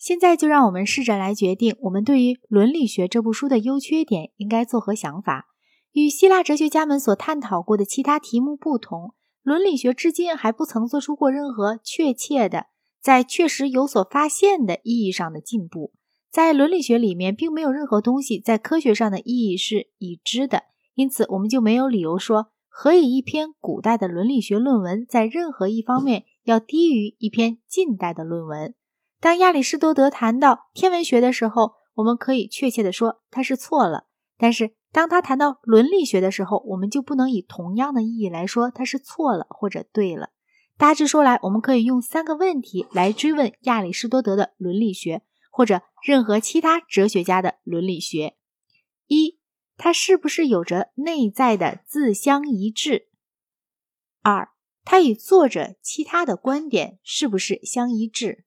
现在就让我们试着来决定，我们对于《伦理学》这部书的优缺点应该作何想法。与希腊哲学家们所探讨过的其他题目不同，伦理学至今还不曾做出过任何确切的、在确实有所发现的意义上的进步。在伦理学里面，并没有任何东西在科学上的意义是已知的，因此我们就没有理由说何以一篇古代的伦理学论文在任何一方面要低于一篇近代的论文。当亚里士多德谈到天文学的时候，我们可以确切地说他是错了；但是当他谈到伦理学的时候，我们就不能以同样的意义来说他是错了或者对了。大致说来，我们可以用三个问题来追问亚里士多德的伦理学，或者任何其他哲学家的伦理学：一，他是不是有着内在的自相一致？二，他与作者其他的观点是不是相一致？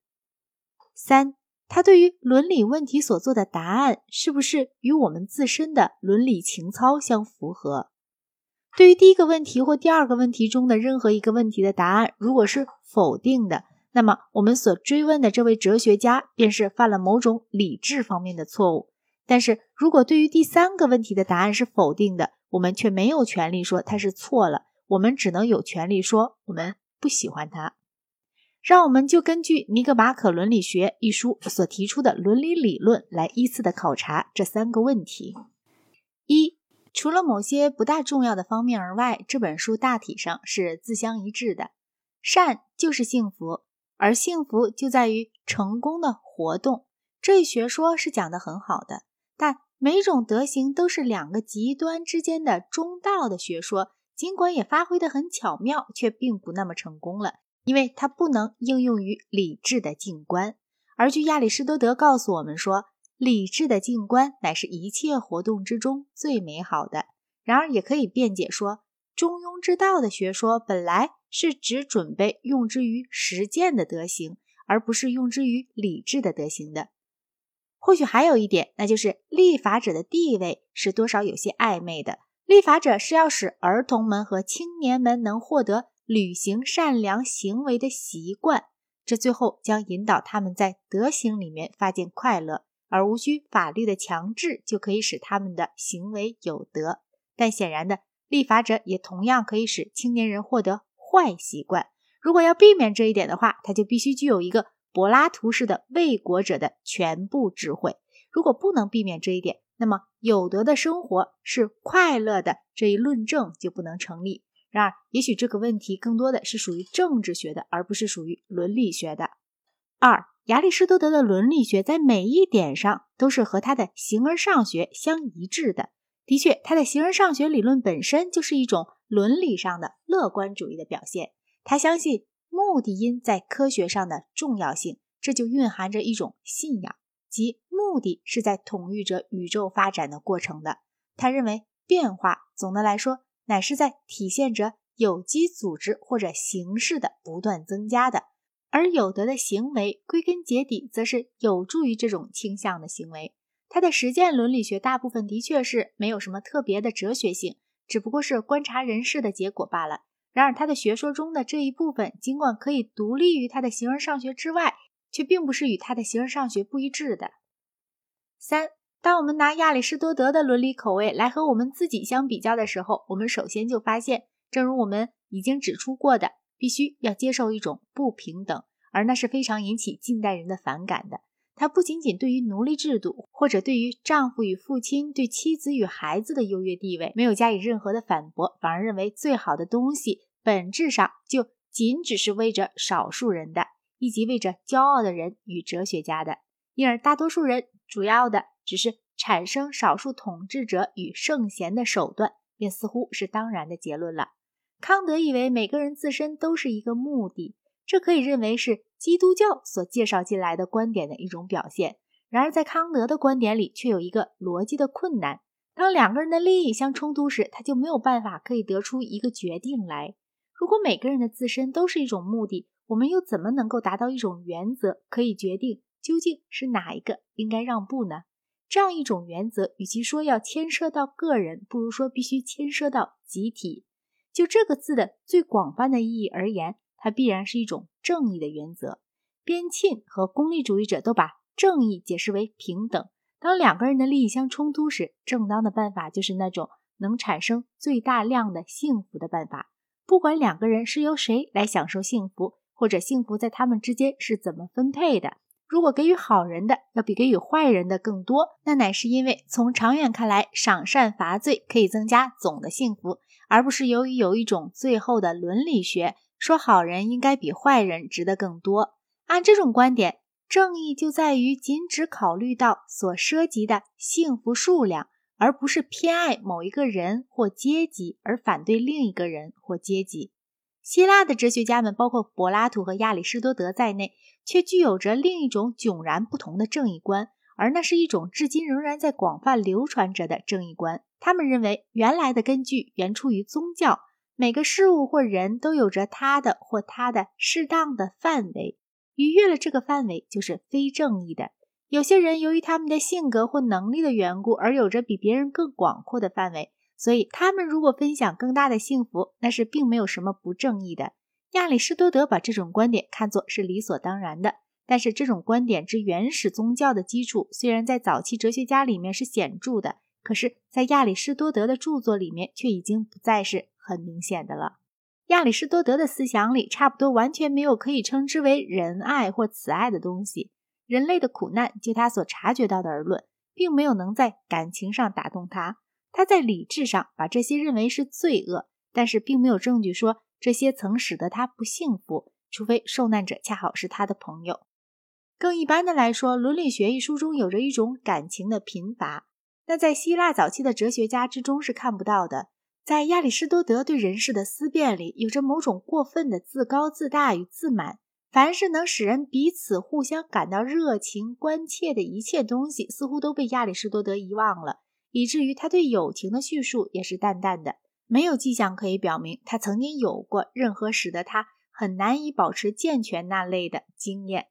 三，他对于伦理问题所做的答案是不是与我们自身的伦理情操相符合？对于第一个问题或第二个问题中的任何一个问题的答案，如果是否定的，那么我们所追问的这位哲学家便是犯了某种理智方面的错误。但是如果对于第三个问题的答案是否定的，我们却没有权利说他是错了，我们只能有权利说我们不喜欢他。让我们就根据《尼格马可伦理学》一书所提出的伦理理论来依次的考察这三个问题：一、除了某些不大重要的方面而外，这本书大体上是自相一致的。善就是幸福，而幸福就在于成功的活动。这一学说是讲得很好的，但每种德行都是两个极端之间的中道的学说，尽管也发挥得很巧妙，却并不那么成功了。因为它不能应用于理智的静观，而据亚里士多德告诉我们说，理智的静观乃是一切活动之中最美好的。然而，也可以辩解说，中庸之道的学说本来是只准备用之于实践的德行，而不是用之于理智的德行的。或许还有一点，那就是立法者的地位是多少有些暧昧的。立法者是要使儿童们和青年们能获得。履行善良行为的习惯，这最后将引导他们在德行里面发现快乐，而无需法律的强制就可以使他们的行为有德。但显然的，立法者也同样可以使青年人获得坏习惯。如果要避免这一点的话，他就必须具有一个柏拉图式的为国者的全部智慧。如果不能避免这一点，那么有德的生活是快乐的这一论证就不能成立。然而，也许这个问题更多的是属于政治学的，而不是属于伦理学的。二，亚里士多德的伦理学在每一点上都是和他的形而上学相一致的。的确，他的形而上学理论本身就是一种伦理上的乐观主义的表现。他相信目的因在科学上的重要性，这就蕴含着一种信仰，即目的是在统御着宇宙发展的过程的。他认为变化总的来说。乃是在体现着有机组织或者形式的不断增加的，而有德的行为归根结底则是有助于这种倾向的行为。他的实践伦理学大部分的确是没有什么特别的哲学性，只不过是观察人事的结果罢了。然而，他的学说中的这一部分，尽管可以独立于他的形而上学之外，却并不是与他的形而上学不一致的。三。当我们拿亚里士多德的伦理口味来和我们自己相比较的时候，我们首先就发现，正如我们已经指出过的，必须要接受一种不平等，而那是非常引起近代人的反感的。他不仅仅对于奴隶制度，或者对于丈夫与父亲对妻子与孩子的优越地位没有加以任何的反驳，反而认为最好的东西本质上就仅只是为着少数人的，以及为着骄傲的人与哲学家的，因而大多数人主要的。只是产生少数统治者与圣贤的手段，便似乎是当然的结论了。康德以为每个人自身都是一个目的，这可以认为是基督教所介绍进来的观点的一种表现。然而，在康德的观点里，却有一个逻辑的困难：当两个人的利益相冲突时，他就没有办法可以得出一个决定来。如果每个人的自身都是一种目的，我们又怎么能够达到一种原则，可以决定究竟是哪一个应该让步呢？这样一种原则，与其说要牵涉到个人，不如说必须牵涉到集体。就这个字的最广泛的意义而言，它必然是一种正义的原则。边沁和功利主义者都把正义解释为平等。当两个人的利益相冲突时，正当的办法就是那种能产生最大量的幸福的办法。不管两个人是由谁来享受幸福，或者幸福在他们之间是怎么分配的。如果给予好人的要比给予坏人的更多，那乃是因为从长远看来，赏善罚罪可以增加总的幸福，而不是由于有一种最后的伦理学说好人应该比坏人值得更多。按这种观点，正义就在于仅只考虑到所涉及的幸福数量，而不是偏爱某一个人或阶级而反对另一个人或阶级。希腊的哲学家们，包括柏拉图和亚里士多德在内，却具有着另一种迥然不同的正义观，而那是一种至今仍然在广泛流传着的正义观。他们认为，原来的根据原出于宗教，每个事物或人都有着他的或他的适当的范围，逾越了这个范围就是非正义的。有些人由于他们的性格或能力的缘故，而有着比别人更广阔的范围。所以，他们如果分享更大的幸福，那是并没有什么不正义的。亚里士多德把这种观点看作是理所当然的。但是，这种观点之原始宗教的基础，虽然在早期哲学家里面是显著的，可是，在亚里士多德的著作里面却已经不再是很明显的了。亚里士多德的思想里，差不多完全没有可以称之为仁爱或慈爱的东西。人类的苦难，就他所察觉到的而论，并没有能在感情上打动他。他在理智上把这些认为是罪恶，但是并没有证据说这些曾使得他不幸福，除非受难者恰好是他的朋友。更一般的来说，《伦理学》一书中有着一种感情的贫乏，那在希腊早期的哲学家之中是看不到的。在亚里士多德对人世的思辨里，有着某种过分的自高自大与自满。凡是能使人彼此互相感到热情关切的一切东西，似乎都被亚里士多德遗忘了。以至于他对友情的叙述也是淡淡的，没有迹象可以表明他曾经有过任何使得他很难以保持健全那类的经验。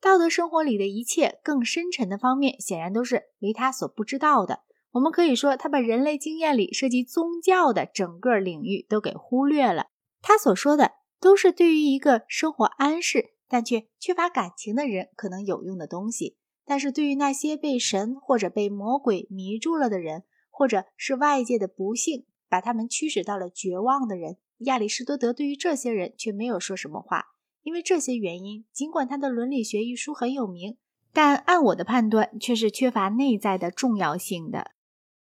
道德生活里的一切更深沉的方面，显然都是为他所不知道的。我们可以说，他把人类经验里涉及宗教的整个领域都给忽略了。他所说的都是对于一个生活安适但却缺乏感情的人可能有用的东西。但是对于那些被神或者被魔鬼迷住了的人，或者是外界的不幸把他们驱使到了绝望的人，亚里士多德对于这些人却没有说什么话。因为这些原因，尽管他的《伦理学》一书很有名，但按我的判断却是缺乏内在的重要性的。